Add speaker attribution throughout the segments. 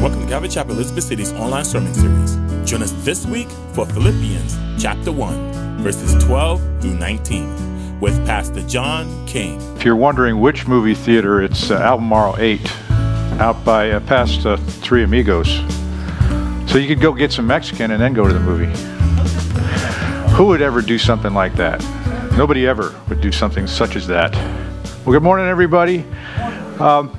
Speaker 1: Welcome to Calvary Chapel Elizabeth City's online sermon series. Join us this week for Philippians chapter 1, verses 12 through 19, with Pastor John King.
Speaker 2: If you're wondering which movie theater, it's uh, Albemarle 8, out by uh, past uh, Three Amigos. So you could go get some Mexican and then go to the movie. Who would ever do something like that? Nobody ever would do something such as that. Well, good morning, everybody. Um,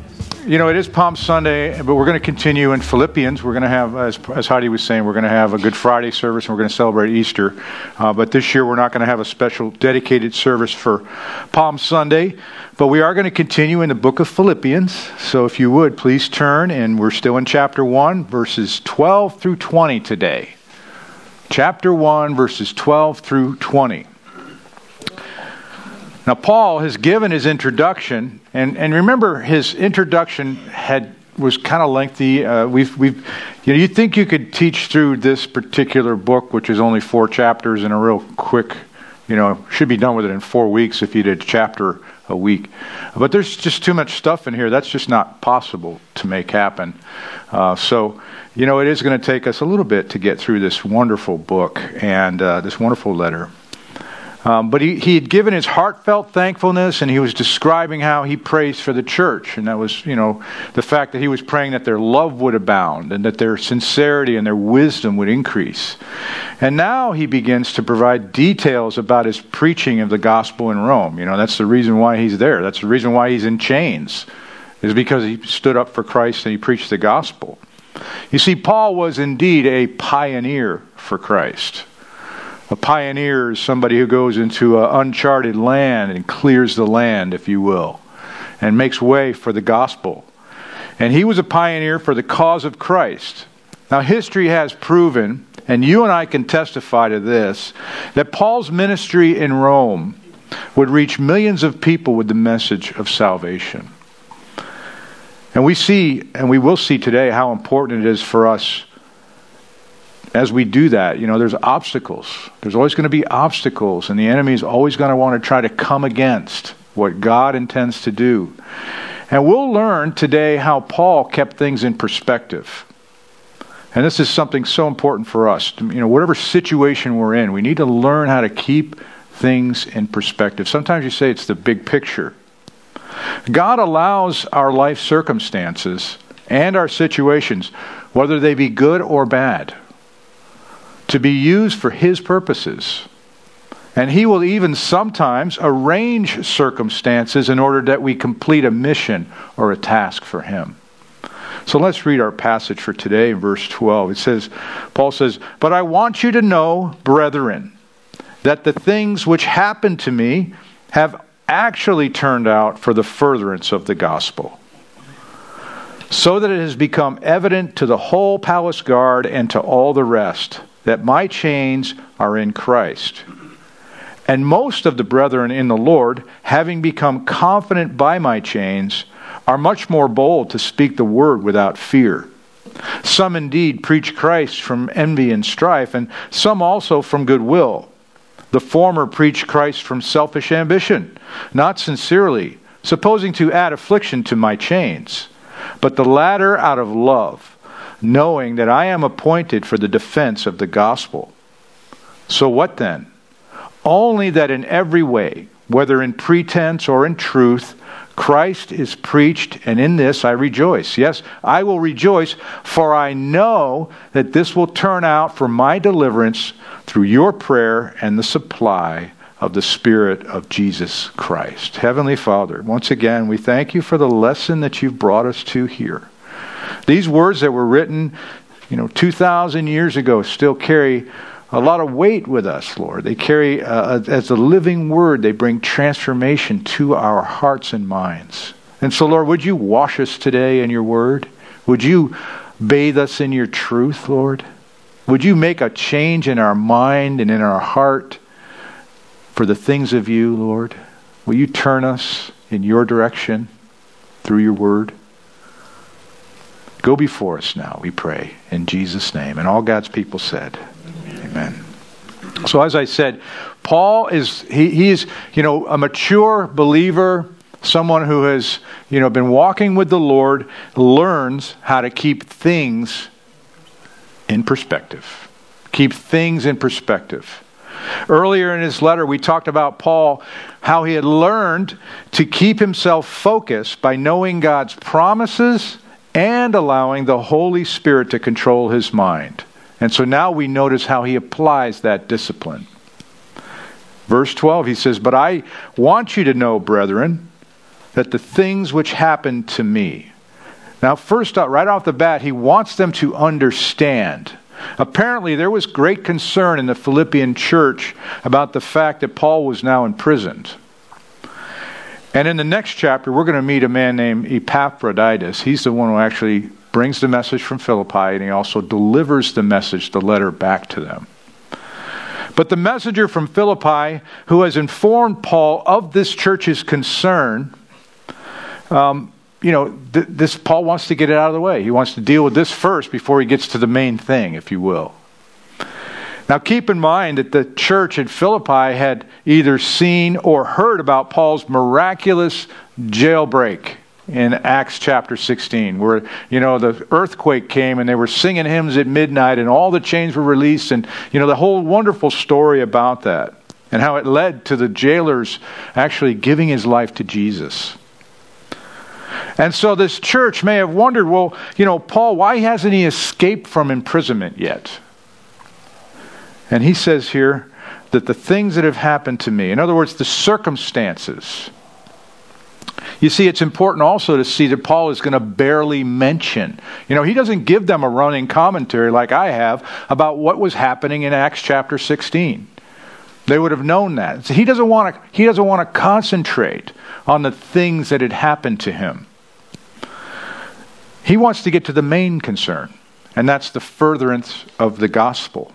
Speaker 2: you know, it is Palm Sunday, but we're going to continue in Philippians. We're going to have, as, as Heidi was saying, we're going to have a Good Friday service and we're going to celebrate Easter. Uh, but this year we're not going to have a special dedicated service for Palm Sunday. But we are going to continue in the book of Philippians. So if you would, please turn, and we're still in chapter 1, verses 12 through 20 today. Chapter 1, verses 12 through 20. Now, Paul has given his introduction, and, and remember, his introduction had was kind of lengthy. Uh, we've, we've, you know, you think you could teach through this particular book, which is only four chapters, in a real quick, you know, should be done with it in four weeks if you did chapter a week. But there's just too much stuff in here. That's just not possible to make happen. Uh, so, you know, it is going to take us a little bit to get through this wonderful book and uh, this wonderful letter. Um, but he, he had given his heartfelt thankfulness and he was describing how he prays for the church. And that was, you know, the fact that he was praying that their love would abound and that their sincerity and their wisdom would increase. And now he begins to provide details about his preaching of the gospel in Rome. You know, that's the reason why he's there. That's the reason why he's in chains, is because he stood up for Christ and he preached the gospel. You see, Paul was indeed a pioneer for Christ. A pioneer is somebody who goes into uncharted land and clears the land, if you will, and makes way for the gospel. And he was a pioneer for the cause of Christ. Now, history has proven, and you and I can testify to this, that Paul's ministry in Rome would reach millions of people with the message of salvation. And we see, and we will see today, how important it is for us as we do that, you know, there's obstacles. There's always going to be obstacles, and the enemy is always going to want to try to come against what God intends to do. And we'll learn today how Paul kept things in perspective. And this is something so important for us. You know, whatever situation we're in, we need to learn how to keep things in perspective. Sometimes you say it's the big picture. God allows our life circumstances and our situations, whether they be good or bad, to be used for His purposes. And He will even sometimes arrange circumstances in order that we complete a mission or a task for Him. So let's read our passage for today, verse 12. It says, Paul says, But I want you to know, brethren, that the things which happened to me have actually turned out for the furtherance of the gospel so that it has become evident to the whole palace guard and to all the rest that my chains are in Christ. And most of the brethren in the Lord, having become confident by my chains, are much more bold to speak the word without fear. Some indeed preach Christ from envy and strife, and some also from goodwill. The former preach Christ from selfish ambition, not sincerely, supposing to add affliction to my chains, but the latter out of love knowing that I am appointed for the defense of the gospel. So what then? Only that in every way, whether in pretense or in truth, Christ is preached, and in this I rejoice. Yes, I will rejoice, for I know that this will turn out for my deliverance through your prayer and the supply of the Spirit of Jesus Christ. Heavenly Father, once again, we thank you for the lesson that you've brought us to here. These words that were written, you know, 2,000 years ago still carry a lot of weight with us, Lord. They carry, uh, as a living word, they bring transformation to our hearts and minds. And so, Lord, would you wash us today in your word? Would you bathe us in your truth, Lord? Would you make a change in our mind and in our heart for the things of you, Lord? Will you turn us in your direction through your word? Go before us now, we pray, in Jesus' name. And all God's people said, Amen. Amen. So, as I said, Paul is, he, he is, you know, a mature believer, someone who has, you know, been walking with the Lord learns how to keep things in perspective. Keep things in perspective. Earlier in his letter, we talked about Paul, how he had learned to keep himself focused by knowing God's promises and allowing the Holy Spirit to control his mind. And so now we notice how he applies that discipline. Verse 12, he says, But I want you to know, brethren, that the things which happened to me. Now, first, right off the bat, he wants them to understand. Apparently, there was great concern in the Philippian church about the fact that Paul was now imprisoned. And in the next chapter, we're going to meet a man named Epaphroditus. He's the one who actually brings the message from Philippi, and he also delivers the message, the letter, back to them. But the messenger from Philippi, who has informed Paul of this church's concern, um, you know, th- this Paul wants to get it out of the way. He wants to deal with this first before he gets to the main thing, if you will. Now, keep in mind that the church at Philippi had either seen or heard about Paul's miraculous jailbreak in Acts chapter 16, where, you know, the earthquake came and they were singing hymns at midnight and all the chains were released, and, you know, the whole wonderful story about that and how it led to the jailers actually giving his life to Jesus. And so this church may have wondered, well, you know, Paul, why hasn't he escaped from imprisonment yet? And he says here that the things that have happened to me, in other words, the circumstances, you see, it's important also to see that Paul is going to barely mention. You know, he doesn't give them a running commentary like I have about what was happening in Acts chapter 16. They would have known that. So he doesn't want to he doesn't want to concentrate on the things that had happened to him. He wants to get to the main concern, and that's the furtherance of the gospel.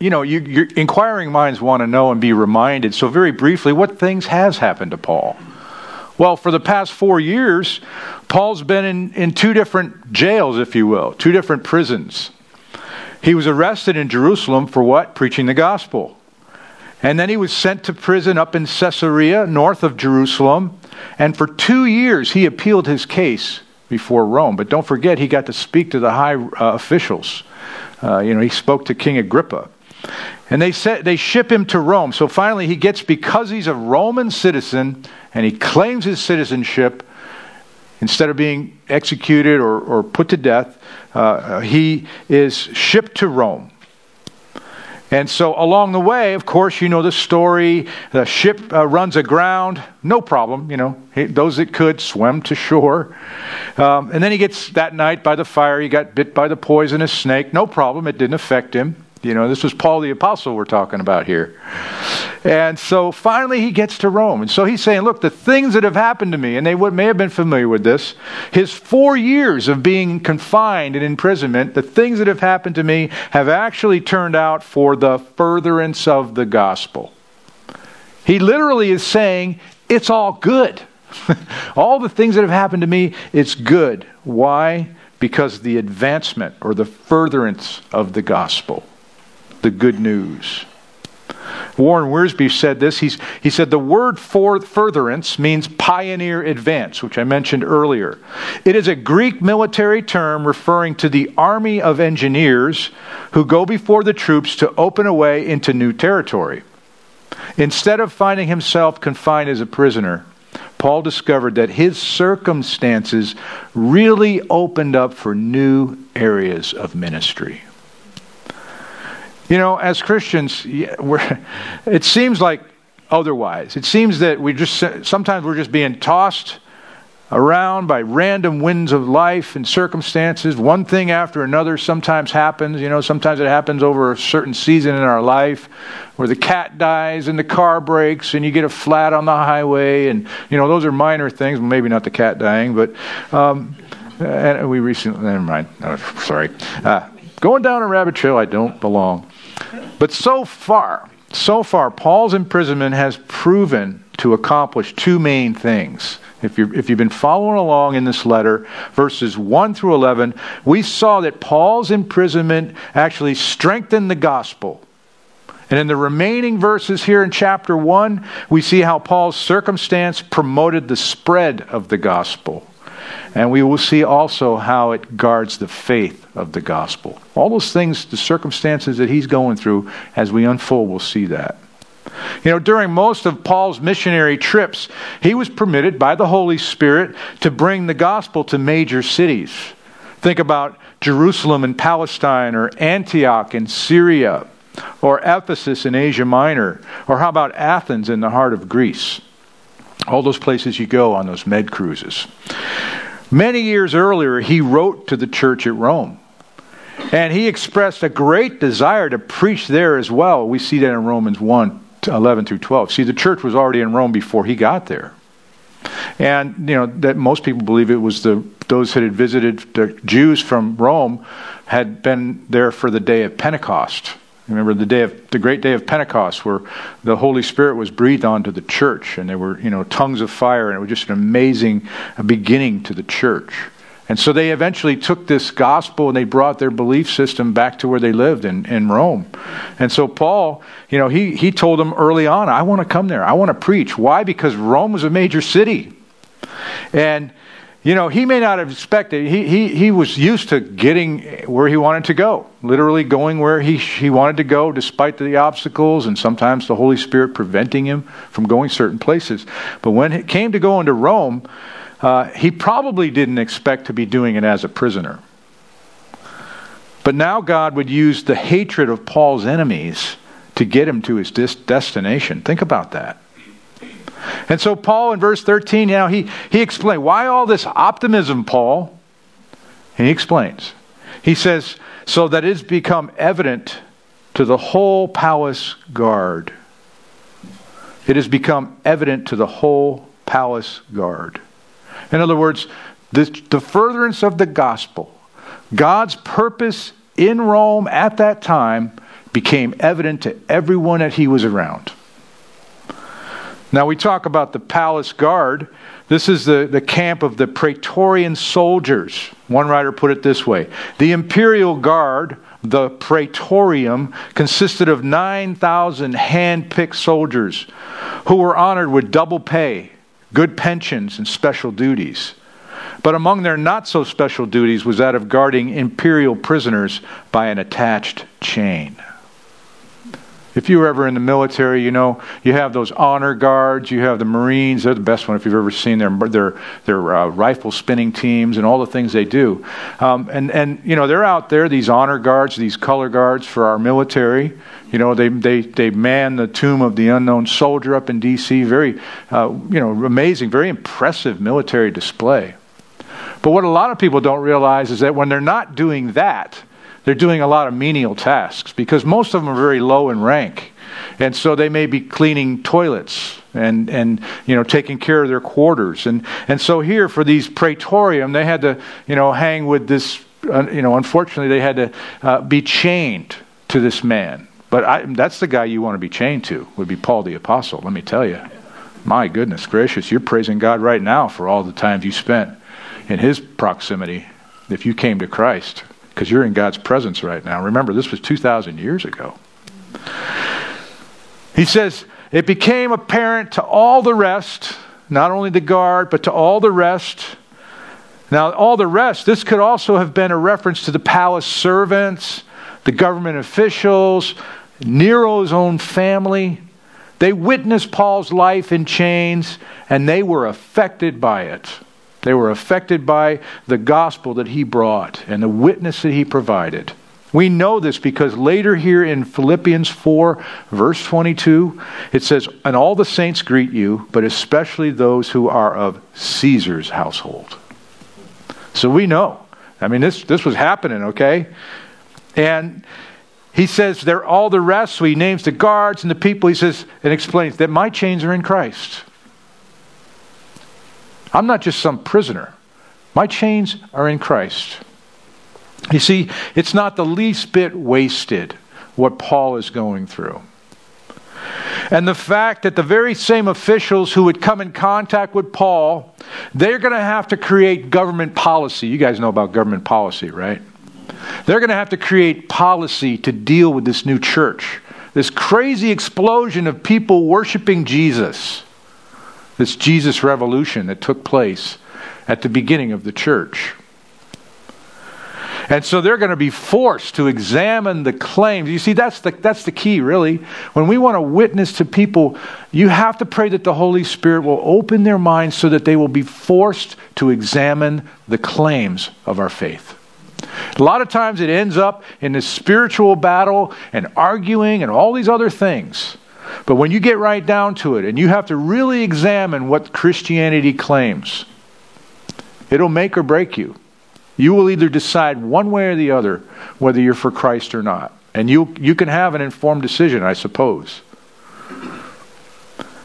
Speaker 2: You know, you, your inquiring minds want to know and be reminded. So, very briefly, what things has happened to Paul? Well, for the past four years, Paul's been in, in two different jails, if you will, two different prisons. He was arrested in Jerusalem for what? Preaching the gospel. And then he was sent to prison up in Caesarea, north of Jerusalem. And for two years, he appealed his case before Rome. But don't forget, he got to speak to the high uh, officials. Uh, you know, he spoke to King Agrippa. And they, set, they ship him to Rome. So finally, he gets, because he's a Roman citizen and he claims his citizenship, instead of being executed or, or put to death, uh, he is shipped to Rome. And so along the way, of course, you know the story. The ship uh, runs aground, no problem. You know, those that could swim to shore. Um, and then he gets that night by the fire. He got bit by the poisonous snake, no problem. It didn't affect him. You know, this was Paul the Apostle we're talking about here. And so finally he gets to Rome. And so he's saying, look, the things that have happened to me, and they would, may have been familiar with this, his four years of being confined and imprisonment, the things that have happened to me have actually turned out for the furtherance of the gospel. He literally is saying, it's all good. all the things that have happened to me, it's good. Why? Because the advancement or the furtherance of the gospel the good news. Warren Wiersbe said this. He's, he said, The word for furtherance means pioneer advance, which I mentioned earlier. It is a Greek military term referring to the army of engineers who go before the troops to open a way into new territory. Instead of finding himself confined as a prisoner, Paul discovered that his circumstances really opened up for new areas of ministry. You know, as Christians, it seems like otherwise. It seems that we just sometimes we're just being tossed around by random winds of life and circumstances. One thing after another sometimes happens. You know, sometimes it happens over a certain season in our life where the cat dies and the car breaks and you get a flat on the highway. And, you know, those are minor things. Maybe not the cat dying, but. Um, and we recently, never mind. Oh, sorry. Uh, going down a rabbit trail I don't belong. But so far, so far, Paul's imprisonment has proven to accomplish two main things. If, you you've been following along in this letter, verses 1 through 11, we saw that Paul's imprisonment actually strengthened the gospel And in the remaining verses here in chapter 1, we see how Paul's circumstance promoted the spread of the gospel. And we will see also how it guards the faith of the gospel. All those things, the circumstances that he's going through, as we unfold, we'll see that. You know, during most of Paul's missionary trips, he was permitted by the Holy Spirit to bring the gospel to major cities. Think about Jerusalem in Palestine, or Antioch in Syria, or Ephesus in Asia Minor, or how about Athens in the heart of Greece? All those places you go on those med cruises. Many years earlier, he wrote to the church at Rome. And he expressed a great desire to preach there as well. We see that in Romans 1 11 through 12. See, the church was already in Rome before he got there. And, you know, that most people believe it was the those that had visited the Jews from Rome had been there for the day of Pentecost. Remember the day of the great day of Pentecost, where the Holy Spirit was breathed onto the church, and there were you know tongues of fire, and it was just an amazing beginning to the church. And so they eventually took this gospel and they brought their belief system back to where they lived in, in Rome. And so Paul, you know, he, he told them early on, I want to come there. I want to preach. Why? Because Rome was a major city. And, you know, he may not have expected, he, he, he was used to getting where he wanted to go, literally going where he, he wanted to go despite the obstacles and sometimes the Holy Spirit preventing him from going certain places. But when it came to going to Rome, uh, he probably didn't expect to be doing it as a prisoner. But now God would use the hatred of Paul's enemies to get him to his destination. Think about that. And so, Paul in verse 13, you know, he, he explained, why all this optimism, Paul? He explains. He says, so that it's become evident to the whole palace guard. It has become evident to the whole palace guard. In other words, the furtherance of the gospel, God's purpose in Rome at that time became evident to everyone that he was around. Now, we talk about the palace guard. This is the, the camp of the Praetorian soldiers. One writer put it this way The imperial guard, the Praetorium, consisted of 9,000 hand picked soldiers who were honored with double pay good pensions, and special duties. But among their not so special duties was that of guarding imperial prisoners by an attached chain. If you were ever in the military, you know you have those honor guards. You have the Marines; they're the best one if you've ever seen their their their uh, rifle spinning teams and all the things they do. Um, and and you know they're out there, these honor guards, these color guards for our military. You know they they they man the tomb of the unknown soldier up in D.C. Very uh, you know amazing, very impressive military display. But what a lot of people don't realize is that when they're not doing that they're doing a lot of menial tasks because most of them are very low in rank. And so they may be cleaning toilets and, and you know, taking care of their quarters. And, and so here for these praetorium, they had to, you know, hang with this, uh, you know, unfortunately they had to uh, be chained to this man. But I, that's the guy you want to be chained to, would be Paul the Apostle, let me tell you. My goodness gracious, you're praising God right now for all the times you spent in his proximity if you came to Christ because you're in God's presence right now. Remember, this was 2,000 years ago. He says, It became apparent to all the rest, not only the guard, but to all the rest. Now, all the rest, this could also have been a reference to the palace servants, the government officials, Nero's own family. They witnessed Paul's life in chains, and they were affected by it. They were affected by the gospel that he brought and the witness that he provided. We know this because later here in Philippians 4, verse 22, it says, And all the saints greet you, but especially those who are of Caesar's household. So we know. I mean, this, this was happening, okay? And he says, They're all the rest. So he names the guards and the people. He says, and explains that my chains are in Christ. I'm not just some prisoner. My chains are in Christ. You see, it's not the least bit wasted what Paul is going through. And the fact that the very same officials who would come in contact with Paul, they're going to have to create government policy. You guys know about government policy, right? They're going to have to create policy to deal with this new church this crazy explosion of people worshiping Jesus, this Jesus revolution that took place at the beginning of the church. And so they're going to be forced to examine the claims. You see, that's the, that's the key, really. When we want to witness to people, you have to pray that the Holy Spirit will open their minds so that they will be forced to examine the claims of our faith. A lot of times it ends up in this spiritual battle and arguing and all these other things. But when you get right down to it and you have to really examine what Christianity claims, it'll make or break you. You will either decide one way or the other whether you're for Christ or not. And you, you can have an informed decision, I suppose.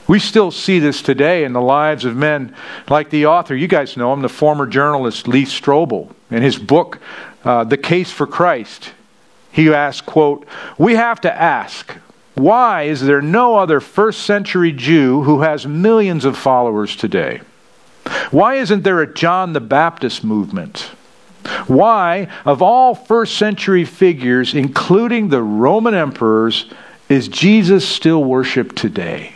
Speaker 2: We still see this today in the lives of men like the author. You guys know him, the former journalist Lee Strobel. In his book, uh, The Case for Christ, he asks, quote, We have to ask, why is there no other first century Jew who has millions of followers today? Why isn't there a John the Baptist movement? Why, of all first century figures, including the Roman emperors, is Jesus still worshiped today?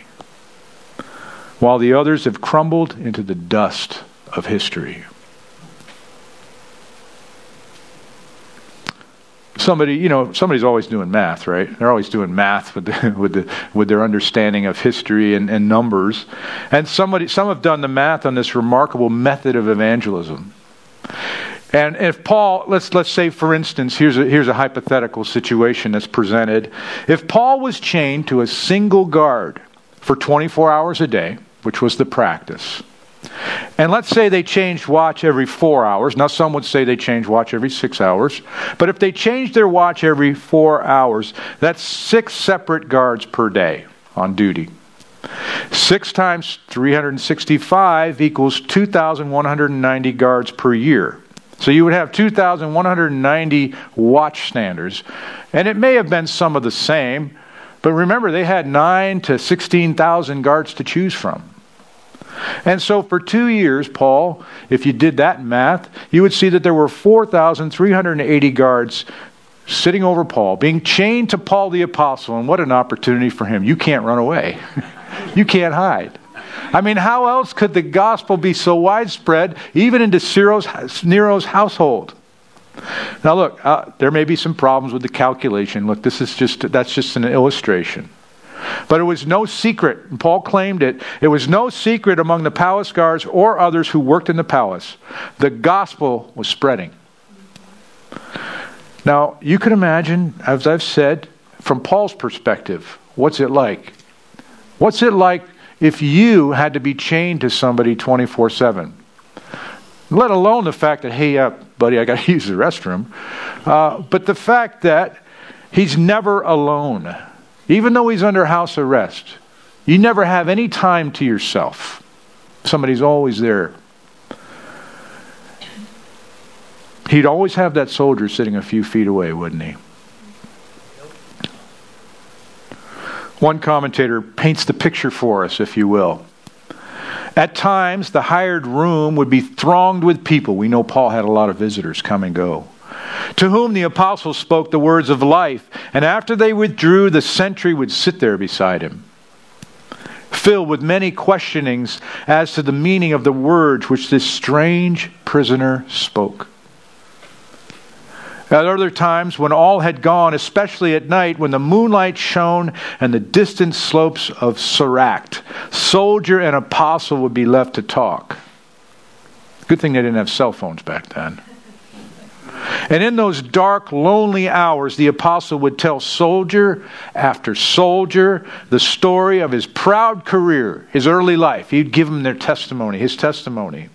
Speaker 2: While the others have crumbled into the dust of history. Somebody, you know, somebody's always doing math, right? They're always doing math with the, with the, with their understanding of history and, and numbers. And somebody, some have done the math on this remarkable method of evangelism. And if Paul, let's, let's say, for instance, here's a, here's a hypothetical situation that's presented. If Paul was chained to a single guard for 24 hours a day, which was the practice, and let's say they changed watch every four hours. Now, some would say they change watch every six hours. But if they change their watch every four hours, that's six separate guards per day on duty. Six times 365 equals 2,190 guards per year. So you would have 2,190 watchstanders. And it may have been some of the same, but remember, they had 9 to 16,000 guards to choose from. And so for two years, Paul, if you did that math, you would see that there were 4,380 guards sitting over Paul, being chained to Paul the Apostle. And what an opportunity for him. You can't run away, you can't hide. I mean, how else could the gospel be so widespread, even into Nero's household? Now, look, uh, there may be some problems with the calculation. Look, this is just that's just an illustration. But it was no secret, and Paul claimed it. It was no secret among the palace guards or others who worked in the palace. The gospel was spreading. Now, you can imagine, as I've said, from Paul's perspective, what's it like? What's it like if you had to be chained to somebody 24 7. Let alone the fact that, hey, uh, buddy, I got to use the restroom. Uh, but the fact that he's never alone, even though he's under house arrest. You never have any time to yourself. Somebody's always there. He'd always have that soldier sitting a few feet away, wouldn't he? One commentator paints the picture for us, if you will. At times, the hired room would be thronged with people. We know Paul had a lot of visitors come and go. To whom the apostles spoke the words of life, and after they withdrew, the sentry would sit there beside him, filled with many questionings as to the meaning of the words which this strange prisoner spoke. At other times, when all had gone, especially at night, when the moonlight shone and the distant slopes of Soracte, soldier and apostle would be left to talk. Good thing they didn't have cell phones back then. And in those dark, lonely hours, the apostle would tell soldier after soldier the story of his proud career, his early life. He'd give them their testimony, his testimony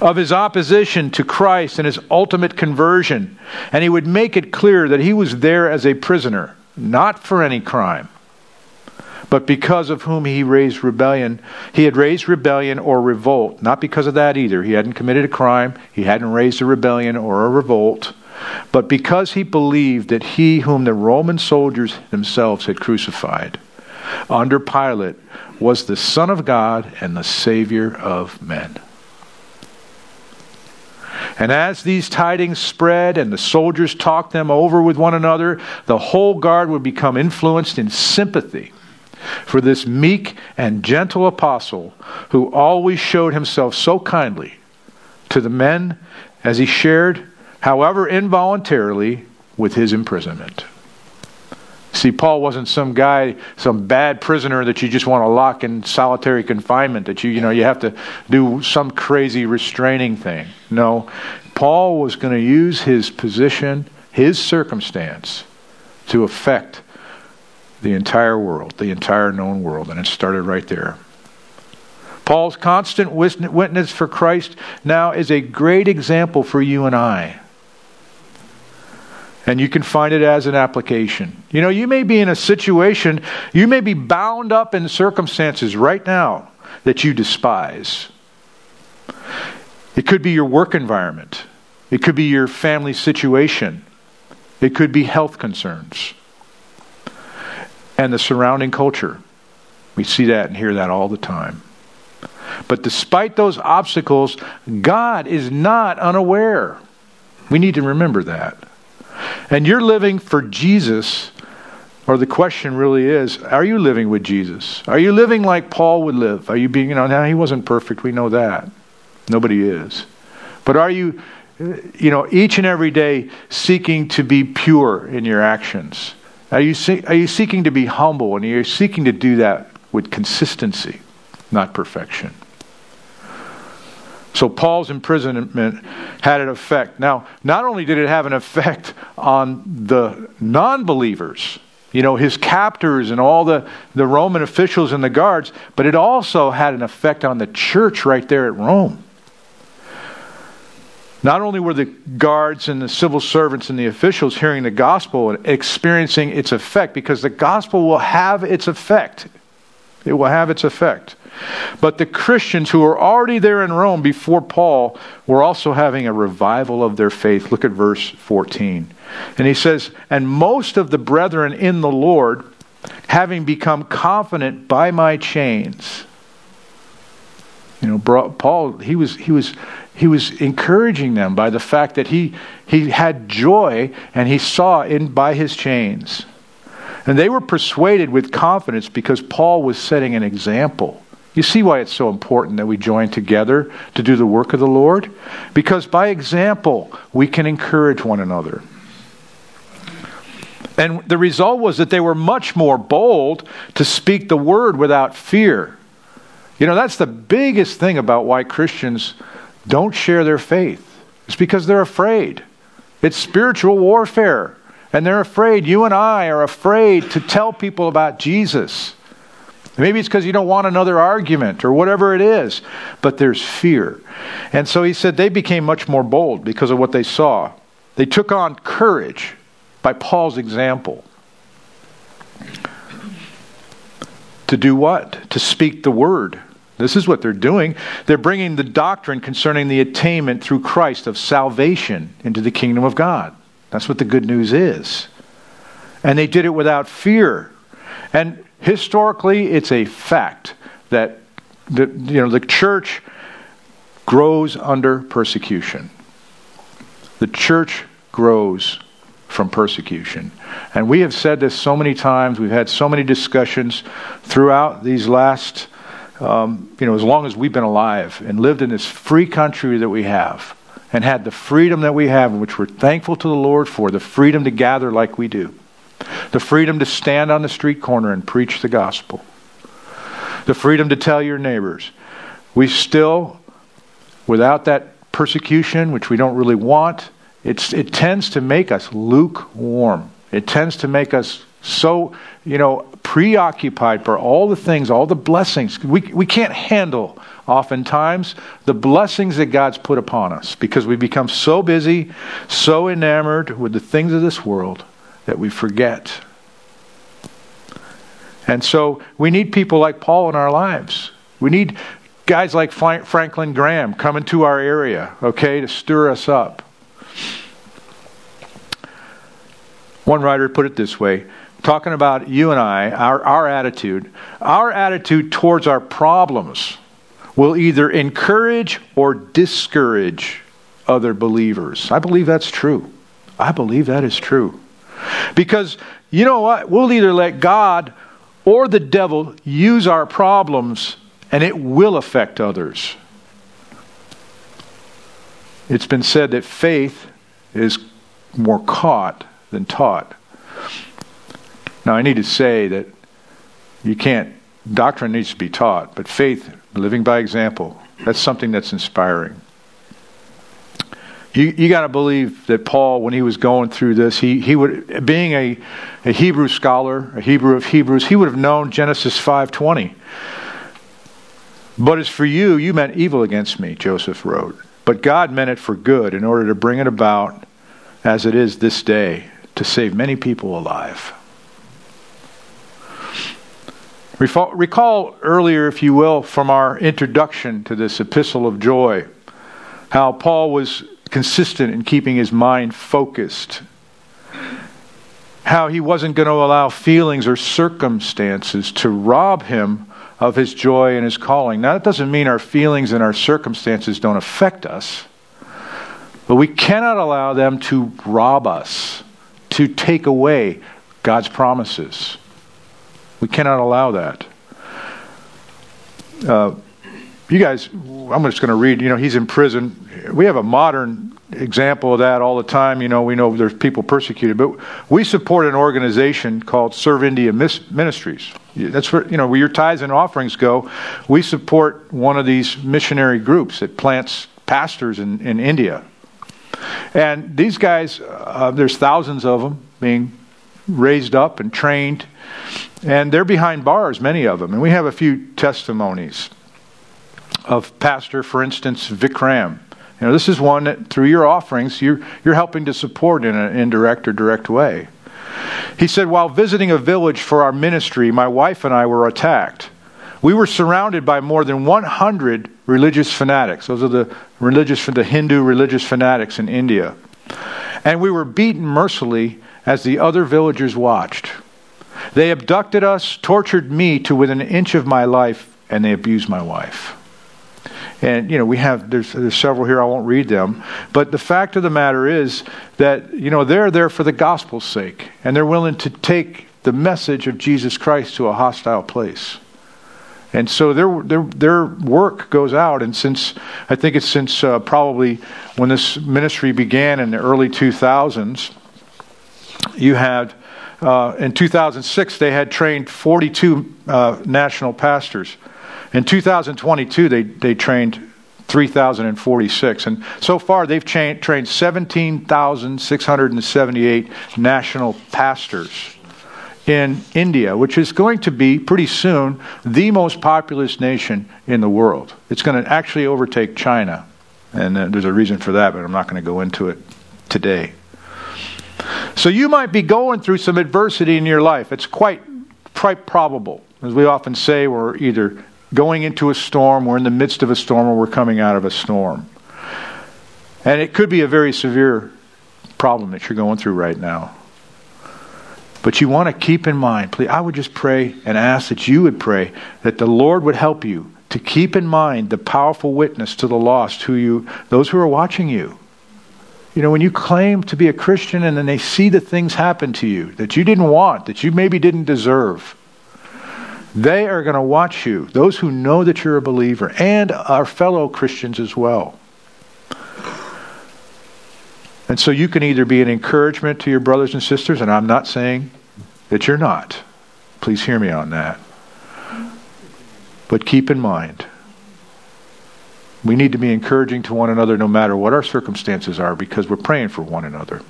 Speaker 2: of his opposition to Christ and his ultimate conversion. And he would make it clear that he was there as a prisoner, not for any crime, but because of whom he raised rebellion. He had raised rebellion or revolt, not because of that either. He hadn't committed a crime, he hadn't raised a rebellion or a revolt, but because he believed that he whom the Roman soldiers themselves had crucified under Pilate was the Son of God and the Savior of men. And as these tidings spread and the soldiers talked them over with one another, the whole guard would become influenced in sympathy for this meek and gentle apostle who always showed himself so kindly to the men as he shared, however involuntarily, with his imprisonment. See, Paul wasn't some guy, some bad prisoner that you just want to lock in solitary confinement, that you, you know, you have to do some crazy restraining thing. No. Paul was going to use his position, his circumstance, to affect the entire world, the entire known world. And it started right there. Paul's constant witness for Christ now is a great example for you and I. And you can find it as an application. You know, you may be in a situation, you may be bound up in circumstances right now that you despise. It could be your work environment, it could be your family situation, it could be health concerns, and the surrounding culture. We see that and hear that all the time. But despite those obstacles, God is not unaware. We need to remember that. And you're living for Jesus, or the question really is are you living with Jesus? Are you living like Paul would live? Are you being, you know, now he wasn't perfect, we know that. Nobody is. But are you, you know, each and every day seeking to be pure in your actions? Are you, are you seeking to be humble and you're you seeking to do that with consistency, not perfection? So Paul's imprisonment had an effect. Now, not only did it have an effect on the non believers, you know, his captors and all the, the Roman officials and the guards, but it also had an effect on the church right there at Rome. Not only were the guards and the civil servants and the officials hearing the gospel and experiencing its effect, because the gospel will have its effect. It will have its effect. But the Christians who were already there in Rome before Paul were also having a revival of their faith. Look at verse 14. And he says, And most of the brethren in the Lord, having become confident by my chains. You know, Paul, he was, he was, he was encouraging them by the fact that he, he had joy and he saw in by his chains. And they were persuaded with confidence because Paul was setting an example. You see why it's so important that we join together to do the work of the Lord? Because by example, we can encourage one another. And the result was that they were much more bold to speak the word without fear. You know, that's the biggest thing about why Christians don't share their faith. It's because they're afraid. It's spiritual warfare. And they're afraid. You and I are afraid to tell people about Jesus. Maybe it's because you don't want another argument or whatever it is, but there's fear. And so he said they became much more bold because of what they saw. They took on courage by Paul's example. To do what? To speak the word. This is what they're doing. They're bringing the doctrine concerning the attainment through Christ of salvation into the kingdom of God. That's what the good news is. And they did it without fear. And historically, it's a fact that the, you know, the church grows under persecution. The church grows from persecution. And we have said this so many times. We've had so many discussions throughout these last, um, you know, as long as we've been alive and lived in this free country that we have and had the freedom that we have, which we're thankful to the Lord for, the freedom to gather like we do the freedom to stand on the street corner and preach the gospel, the freedom to tell your neighbors. We still, without that persecution, which we don't really want, it tends to make us lukewarm. It tends to make us so, you know, preoccupied for all the things, all the blessings. We, we can't handle, oftentimes, the blessings that God's put upon us because we become so busy, so enamored with the things of this world that we forget. And so we need people like Paul in our lives. We need guys like Franklin Graham coming to our area, okay, to stir us up. One writer put it this way talking about you and I, our, our attitude, our attitude towards our problems will either encourage or discourage other believers. I believe that's true. I believe that is true. Because you know what? We'll either let God or the devil use our problems and it will affect others. It's been said that faith is more caught than taught. Now, I need to say that you can't, doctrine needs to be taught, but faith, living by example, that's something that's inspiring. You, you got to believe that Paul, when he was going through this, he, he would, being a, a Hebrew scholar, a Hebrew of Hebrews, he would have known Genesis 5.20. But as for you, you meant evil against me, Joseph wrote. But God meant it for good in order to bring it about as it is this day to save many people alive. Recall earlier, if you will, from our introduction to this epistle of joy, how Paul was consistent in keeping his mind focused, how he wasn't going to allow feelings or circumstances to rob him of his joy and his calling. Now, that doesn't mean our feelings and our circumstances don't affect us, but we cannot allow them to rob us, to take away God's promises. We cannot allow that. Uh, you guys, I'm just going to read, you know, he's in prison. We have a modern example of that all the time. You know, we know there's people persecuted, but we support an organization called Serve India Ministries. That's where, you know, where your tithes and offerings go. We support one of these missionary groups that plants pastors in, in India. And these guys, uh, there's thousands of them being raised up and trained and they're behind bars, many of them. And we have a few testimonies of Pastor, for instance, Vikram. You know, this is one that through your offerings, you're, you're helping to support in an indirect or direct way. He said, While visiting a village for our ministry, my wife and I were attacked. We were surrounded by more than 100 religious fanatics. Those are the religious, the Hindu religious fanatics in India. And we were beaten mercilessly as the other villagers watched. They abducted us, tortured me to within an inch of my life, and they abused my wife. And you know we have there's, there's several here. I won't read them, but the fact of the matter is that you know they're there for the gospel's sake, and they're willing to take the message of Jesus Christ to a hostile place. And so their their their work goes out, and since I think it's since uh, probably when this ministry began in the early 2000s, you had uh, in 2006, they had trained 42 uh, national pastors. In 2022, they, they trained 3,046. And so far, they've cha- trained 17,678 national pastors in India, which is going to be pretty soon the most populous nation in the world. It's going to actually overtake China. And uh, there's a reason for that, but I'm not going to go into it today. So you might be going through some adversity in your life. It's quite, quite probable. As we often say, we're either going into a storm, we're in the midst of a storm, or we're coming out of a storm. And it could be a very severe problem that you're going through right now. But you want to keep in mind, please, I would just pray and ask that you would pray that the Lord would help you to keep in mind the powerful witness to the lost who you those who are watching you. You know, when you claim to be a Christian and then they see the things happen to you that you didn't want, that you maybe didn't deserve, they are going to watch you, those who know that you're a believer, and our fellow Christians as well. And so you can either be an encouragement to your brothers and sisters, and I'm not saying that you're not. Please hear me on that. But keep in mind, we need to be encouraging to one another no matter what our circumstances are because we're praying for one another.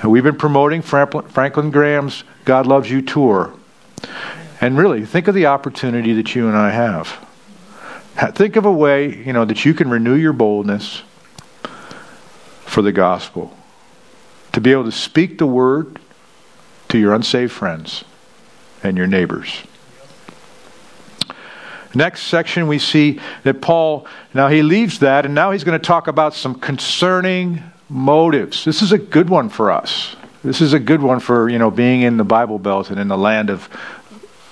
Speaker 2: And we've been promoting Franklin Graham's God Loves You tour. And really, think of the opportunity that you and I have. Think of a way, you know, that you can renew your boldness for the gospel. To be able to speak the word to your unsaved friends and your neighbors. Next section, we see that Paul, now he leaves that, and now he's going to talk about some concerning motives. This is a good one for us. This is a good one for, you know, being in the Bible Belt and in the land of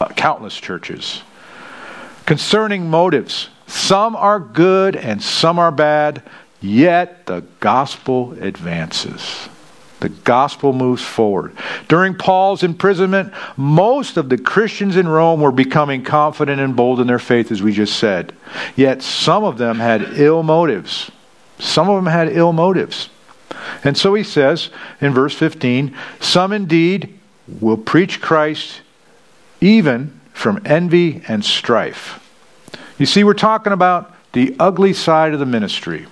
Speaker 2: uh, countless churches. Concerning motives. Some are good and some are bad. yet the gospel advances. The gospel moves forward. During Paul's imprisonment, most of the Christians in Rome were becoming confident and bold in their faith, as we just said. Yet some of them had ill motives. Some of them had ill motives. And so he says in verse 15 Some indeed will preach Christ even from envy and strife. You see, we're talking about the ugly side of the ministry.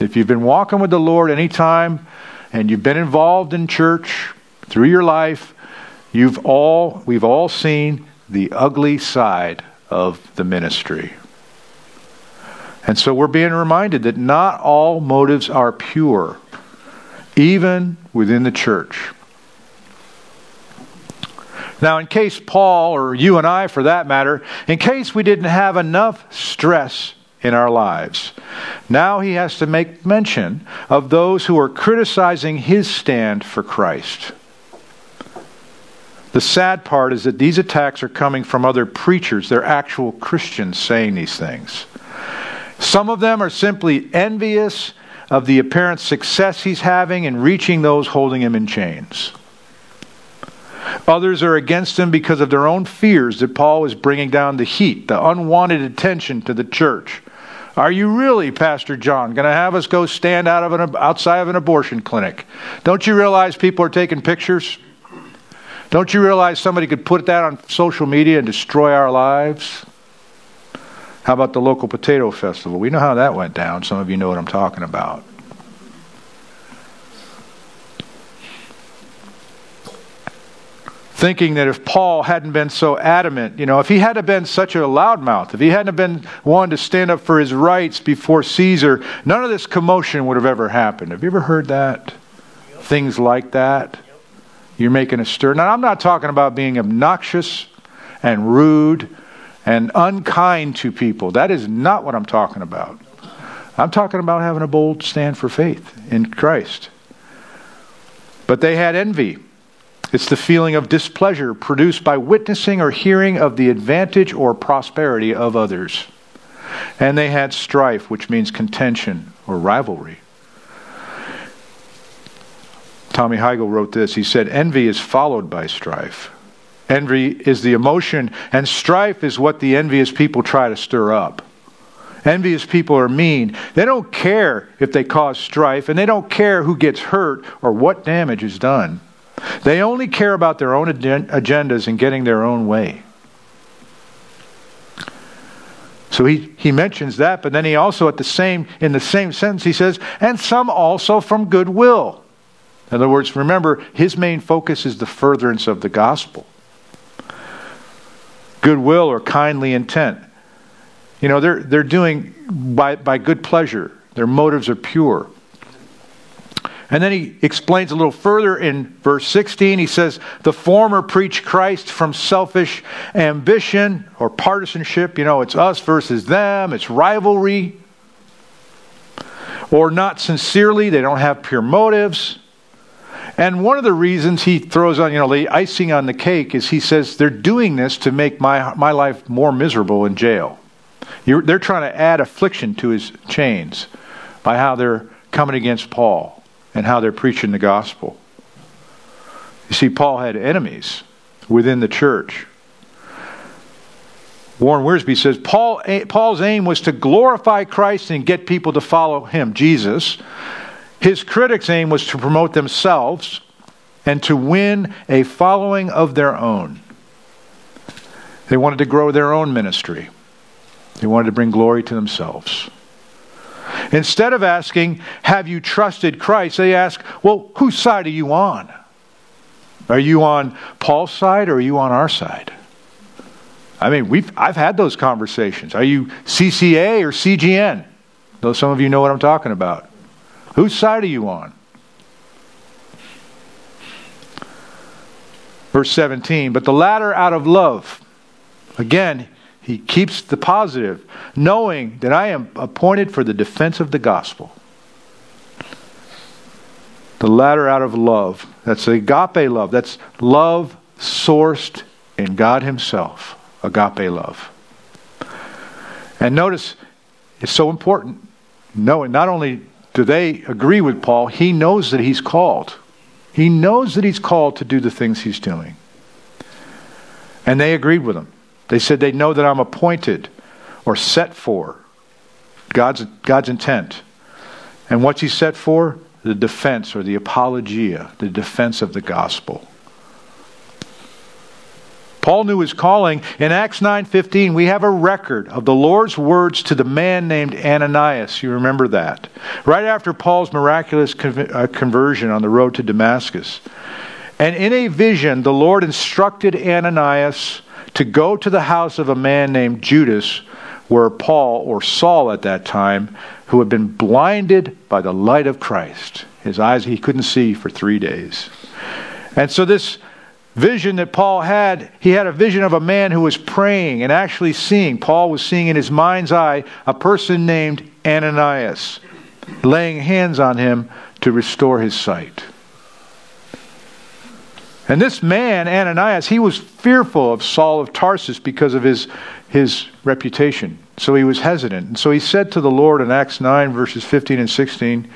Speaker 2: If you've been walking with the Lord any time and you've been involved in church through your life, you've all we've all seen the ugly side of the ministry. And so we're being reminded that not all motives are pure, even within the church. Now, in case Paul, or you and I for that matter, in case we didn't have enough stress in our lives, now he has to make mention of those who are criticizing his stand for Christ. The sad part is that these attacks are coming from other preachers. They're actual Christians saying these things. Some of them are simply envious of the apparent success he's having in reaching those holding him in chains. Others are against him because of their own fears that Paul is bringing down the heat, the unwanted attention to the church. Are you really, Pastor John, going to have us go stand out of an, outside of an abortion clinic? Don't you realize people are taking pictures? Don't you realize somebody could put that on social media and destroy our lives? How about the local potato festival? We know how that went down. Some of you know what I'm talking about. Thinking that if Paul hadn't been so adamant, you know, if he hadn't been such a loudmouth, if he hadn't been one to stand up for his rights before Caesar, none of this commotion would have ever happened. Have you ever heard that? Things like that. You're making a stir. Now, I'm not talking about being obnoxious and rude and unkind to people. That is not what I'm talking about. I'm talking about having a bold stand for faith in Christ. But they had envy. It's the feeling of displeasure produced by witnessing or hearing of the advantage or prosperity of others. And they had strife, which means contention or rivalry. Tommy Heigl wrote this. He said, Envy is followed by strife. Envy is the emotion, and strife is what the envious people try to stir up. Envious people are mean. They don't care if they cause strife, and they don't care who gets hurt or what damage is done. They only care about their own agendas and getting their own way. So he, he mentions that, but then he also at the same in the same sentence he says, and some also from goodwill. In other words, remember, his main focus is the furtherance of the gospel. Goodwill or kindly intent. You know, they're they're doing by by good pleasure. Their motives are pure. And then he explains a little further in verse 16. He says, The former preach Christ from selfish ambition or partisanship. You know, it's us versus them, it's rivalry. Or not sincerely, they don't have pure motives. And one of the reasons he throws on, you know, the icing on the cake is he says they're doing this to make my, my life more miserable in jail. You're, they're trying to add affliction to his chains by how they're coming against Paul and how they're preaching the gospel. You see, Paul had enemies within the church. Warren Wiersbe says Paul, Paul's aim was to glorify Christ and get people to follow him, Jesus. His critics' aim was to promote themselves and to win a following of their own. They wanted to grow their own ministry, they wanted to bring glory to themselves. Instead of asking, Have you trusted Christ? they ask, Well, whose side are you on? Are you on Paul's side or are you on our side? I mean, we've, I've had those conversations. Are you CCA or CGN? Though some of you know what I'm talking about. Whose side are you on? Verse 17, but the latter out of love. Again, he keeps the positive, knowing that I am appointed for the defense of the gospel. The latter out of love. That's agape love. That's love sourced in God Himself. Agape love. And notice, it's so important. know it. Not only do they agree with Paul, he knows that he's called. He knows that he's called to do the things he's doing. And they agreed with him. They said they know that I'm appointed or set for God's, God's intent. And what's he set for? The defense or the apologia, the defense of the gospel. Paul knew his calling. In Acts 9:15, we have a record of the Lord's words to the man named Ananias. You remember that. Right after Paul's miraculous uh, conversion on the road to Damascus. And in a vision, the Lord instructed Ananias to go to the house of a man named Judas, where Paul, or Saul at that time, who had been blinded by the light of Christ. His eyes he couldn't see for three days. And so this vision that Paul had, he had a vision of a man who was praying and actually seeing. Paul was seeing in his mind's eye a person named Ananias, laying hands on him to restore his sight. And this man, Ananias, he was fearful of Saul of Tarsus because of his, his reputation. So he was hesitant. And so he said to the Lord in Acts 9, verses 15 and 16,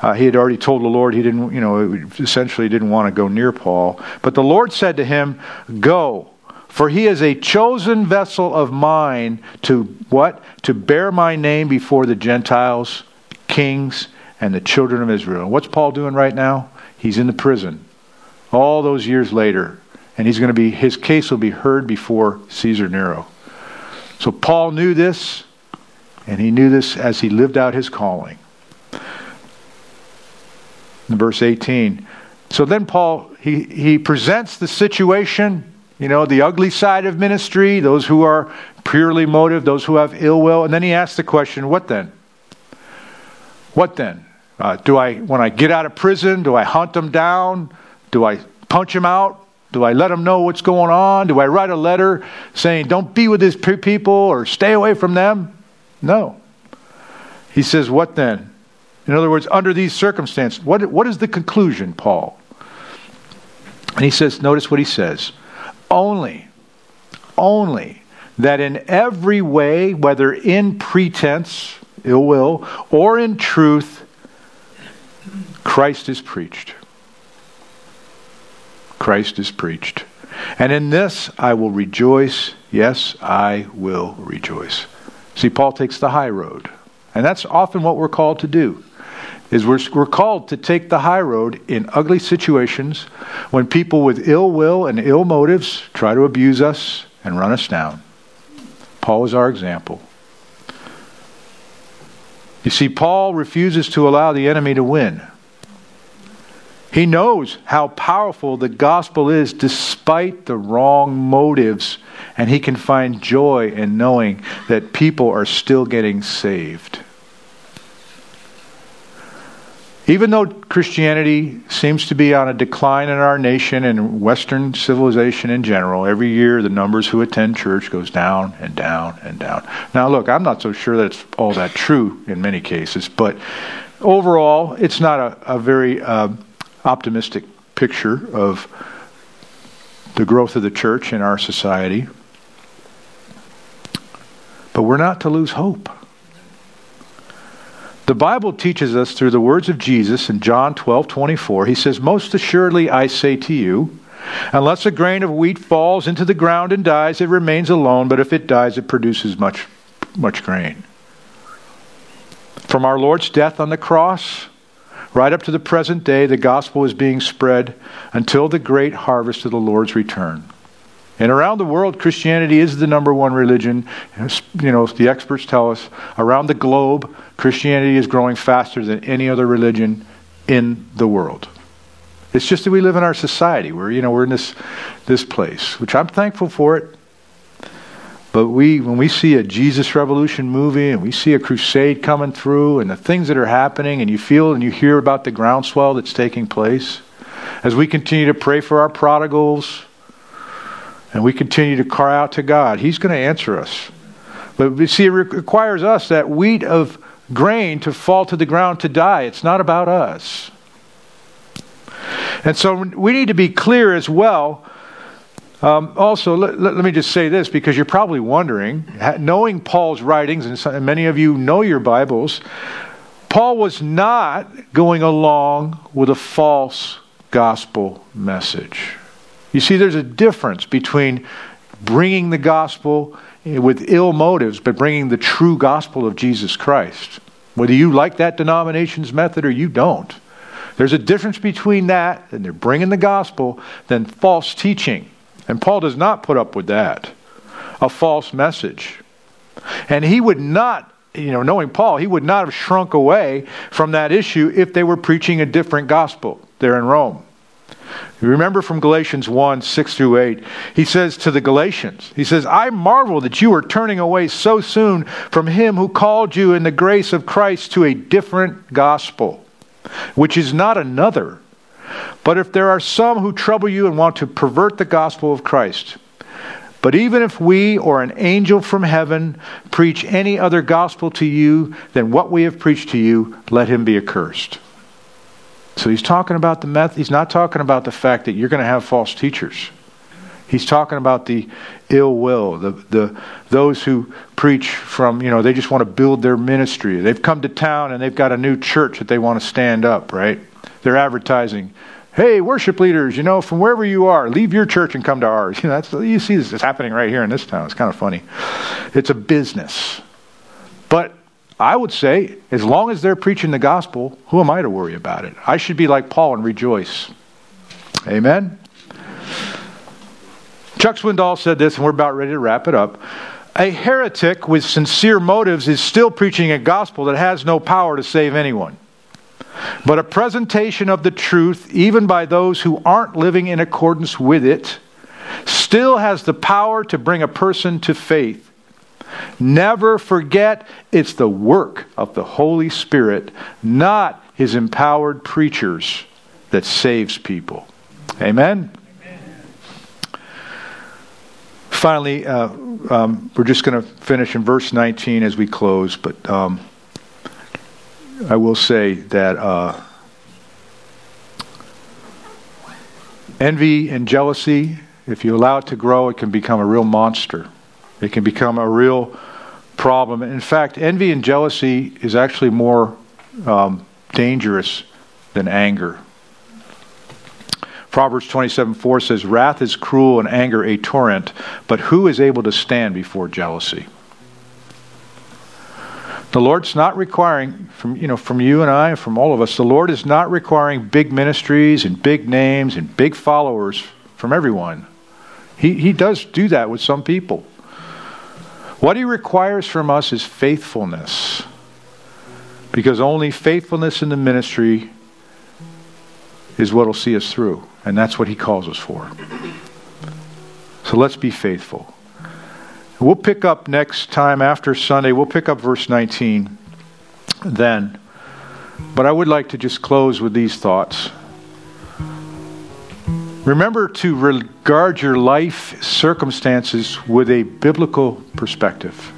Speaker 2: uh, he had already told the Lord he didn't, you know, essentially didn't want to go near Paul. But the Lord said to him, Go, for he is a chosen vessel of mine to what? To bear my name before the Gentiles, kings, and the children of Israel. And what's Paul doing right now? He's in the prison. All those years later. And he's going to be, his case will be heard before Caesar Nero. So Paul knew this, and he knew this as he lived out his calling in verse 18. So then Paul, he, he presents the situation, you know, the ugly side of ministry, those who are purely motive, those who have ill will, and then he asks the question, what then? What then? Uh, do I, when I get out of prison, do I hunt them down? Do I punch him out? Do I let them know what's going on? Do I write a letter saying, don't be with these people or stay away from them? No. He says, what then? In other words, under these circumstances, what, what is the conclusion, Paul? And he says, notice what he says. Only, only that in every way, whether in pretense, ill will, or in truth, Christ is preached. Christ is preached. And in this I will rejoice. Yes, I will rejoice. See, Paul takes the high road. And that's often what we're called to do is we're, we're called to take the high road in ugly situations when people with ill will and ill motives try to abuse us and run us down. Paul is our example. You see, Paul refuses to allow the enemy to win. He knows how powerful the gospel is despite the wrong motives, and he can find joy in knowing that people are still getting saved. Even though Christianity seems to be on a decline in our nation and Western civilization in general, every year the numbers who attend church goes down and down and down. Now, look, I'm not so sure that it's all that true in many cases, but overall, it's not a, a very uh, optimistic picture of the growth of the church in our society. But we're not to lose hope. The Bible teaches us through the words of Jesus in John 12 24. He says, Most assuredly I say to you, unless a grain of wheat falls into the ground and dies, it remains alone, but if it dies, it produces much, much grain. From our Lord's death on the cross, right up to the present day, the gospel is being spread until the great harvest of the Lord's return. And around the world, Christianity is the number one religion. You know, the experts tell us around the globe, Christianity is growing faster than any other religion in the world. It's just that we live in our society. We're, you know, we're in this, this place, which I'm thankful for it. But we, when we see a Jesus Revolution movie and we see a crusade coming through and the things that are happening, and you feel and you hear about the groundswell that's taking place, as we continue to pray for our prodigals, and we continue to cry out to God, He's going to answer us. But you see, it requires us that wheat of grain to fall to the ground to die. It's not about us. And so we need to be clear as well. Um, also, let, let, me just say this because you're probably wondering, knowing Paul's writings, and, and many of you know your Bibles, Paul was not going along with a false gospel message. You see, there's a difference between bringing the gospel with ill motives, but bringing the true gospel of Jesus Christ. Whether you like that denomination's method or you don't. There's a difference between that and they're bringing the gospel than false teaching. And Paul does not put up with that. A false message. And he would not, you know, knowing Paul, he would not have shrunk away from that issue if they were preaching a different gospel there in Rome. Remember from Galatians 1 6 through 8, he says to the Galatians, He says, I marvel that you are turning away so soon from him who called you in the grace of Christ to a different gospel, which is not another. But if there are some who trouble you and want to pervert the gospel of Christ, but even if we or an angel from heaven preach any other gospel to you than what we have preached to you, let him be accursed. So he's talking about the method. He's not talking about the fact that you're going to have false teachers. He's talking about the ill will, the, the those who preach from, you know, they just want to build their ministry. They've come to town and they've got a new church that they want to stand up, right? They're advertising, hey, worship leaders, you know, from wherever you are, leave your church and come to ours. You know, that's you see this is happening right here in this town. It's kind of funny. It's a business. But I would say, as long as they're preaching the gospel, who am I to worry about it? I should be like Paul and rejoice. Amen? Chuck Swindoll said this, and we're about ready to wrap it up. A heretic with sincere motives is still preaching a gospel that has no power to save anyone. But a presentation of the truth, even by those who aren't living in accordance with it, still has the power to bring a person to faith. Never forget it's the work of the Holy Spirit, not his empowered preachers, that saves people. Amen? Finally, uh, um, we're just going to finish in verse 19 as we close, but um, I will say that uh, envy and jealousy, if you allow it to grow, it can become a real monster. It can become a real problem. In fact, envy and jealousy is actually more um, dangerous than anger. Proverbs 27 4 says, Wrath is cruel and anger a torrent, but who is able to stand before jealousy? The Lord's not requiring from you know from you and I, and from all of us, the Lord is not requiring big ministries and big names and big followers from everyone. He he does do that with some people. What he requires from us is faithfulness. Because only faithfulness in the ministry is what will see us through. And that's what he calls us for. So let's be faithful. We'll pick up next time after Sunday, we'll pick up verse 19 then. But I would like to just close with these thoughts. Remember to regard your life circumstances with a biblical perspective.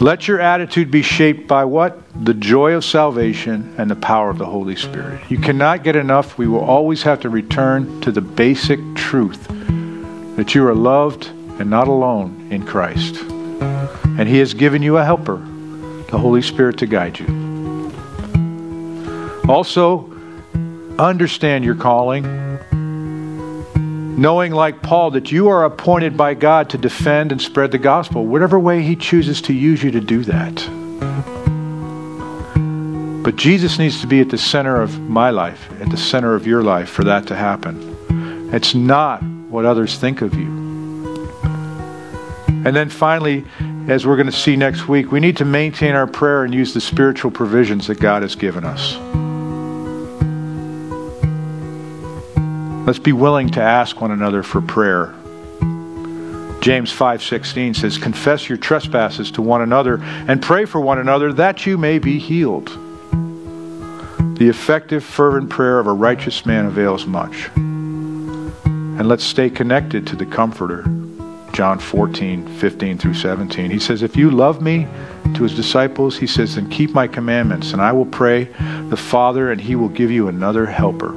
Speaker 2: Let your attitude be shaped by what? The joy of salvation and the power of the Holy Spirit. You cannot get enough. We will always have to return to the basic truth that you are loved and not alone in Christ. And He has given you a helper, the Holy Spirit, to guide you. Also, understand your calling knowing, like Paul, that you are appointed by God to defend and spread the gospel, whatever way He chooses to use you to do that. But Jesus needs to be at the center of my life, at the center of your life for that to happen. It's not what others think of you. And then finally, as we're going to see next week, we need to maintain our prayer and use the spiritual provisions that God has given us. Let's be willing to ask one another for prayer. James 5:16 says, "Confess your trespasses to one another and pray for one another that you may be healed." The effective fervent prayer of a righteous man avails much. And let's stay connected to the comforter. John 14, 15 through 17. He says, If you love me, to his disciples, he says, Then keep my commandments, and I will pray the Father, and he will give you another helper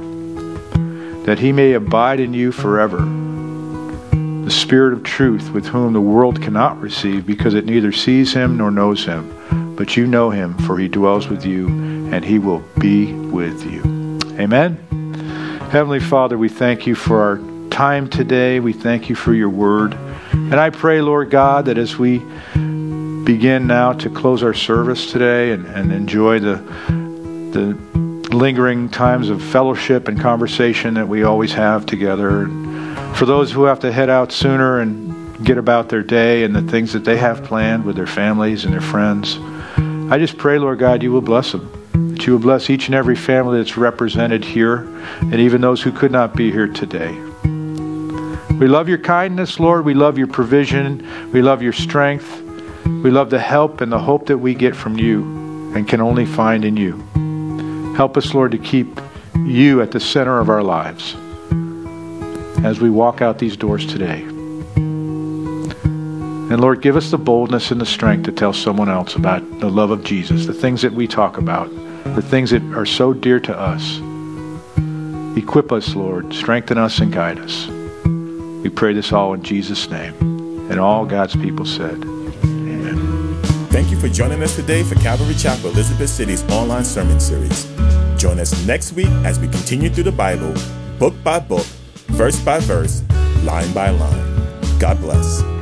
Speaker 2: that he may abide in you forever. The Spirit of truth, with whom the world cannot receive, because it neither sees him nor knows him. but you know him, for he dwells with you, and he will be with you. Amen. Heavenly Father, we thank you for our time today. We thank you for your word. And I pray, Lord God, that as we begin now to close our service today and, and enjoy the, the lingering times of fellowship and conversation that we always have together, for those who have to head out sooner and get about their day and the things that they have planned with their families and their friends, I just pray, Lord God, you will bless them that you will bless each and every family that's represented here, and even those who could not be here today. We love your kindness, Lord. We love your provision. We love your strength. We love the help and the hope that we get from you and can only find in you. Help us, Lord, to keep you at the center of our lives as we walk out these doors today. And Lord, give us the boldness and the strength to tell someone else about the love of Jesus, the things that we talk about the things that are so dear to us. Equip us, Lord. Strengthen us and guide us. We pray this all in Jesus' name. And all God's people said, Amen.
Speaker 1: Thank you for joining us today for Calvary Chapel Elizabeth City's online sermon series. Join us next week as we continue through the Bible, book by book, verse by verse, line by line. God bless.